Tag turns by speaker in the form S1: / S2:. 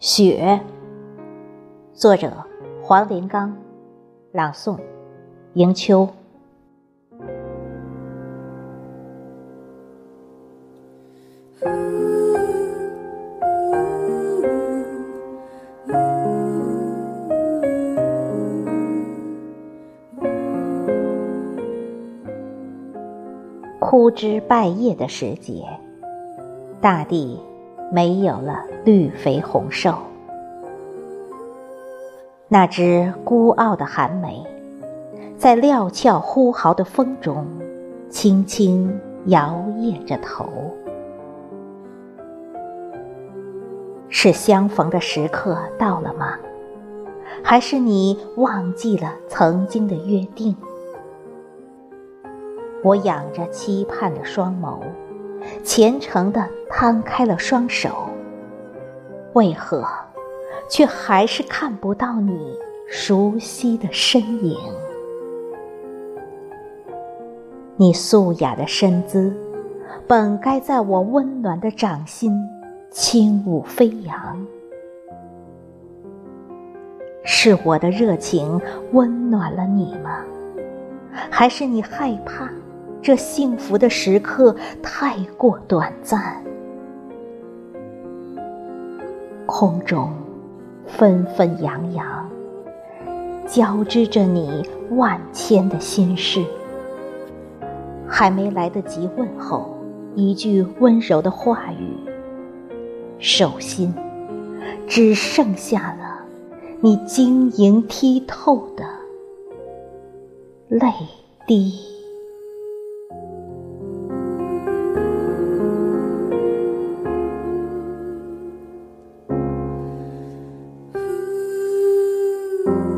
S1: 雪，作者黄连刚，朗诵迎秋。枯枝败叶的时节，大地。没有了绿肥红瘦，那只孤傲的寒梅，在料峭呼号的风中，轻轻摇曳着头。是相逢的时刻到了吗？还是你忘记了曾经的约定？我仰着期盼的双眸。虔诚地摊开了双手，为何却还是看不到你熟悉的身影？你素雅的身姿，本该在我温暖的掌心轻舞飞扬。是我的热情温暖了你吗？还是你害怕？这幸福的时刻太过短暂，空中纷纷扬扬，交织着你万千的心事。还没来得及问候，一句温柔的话语，手心只剩下了你晶莹剔透的泪滴。
S2: You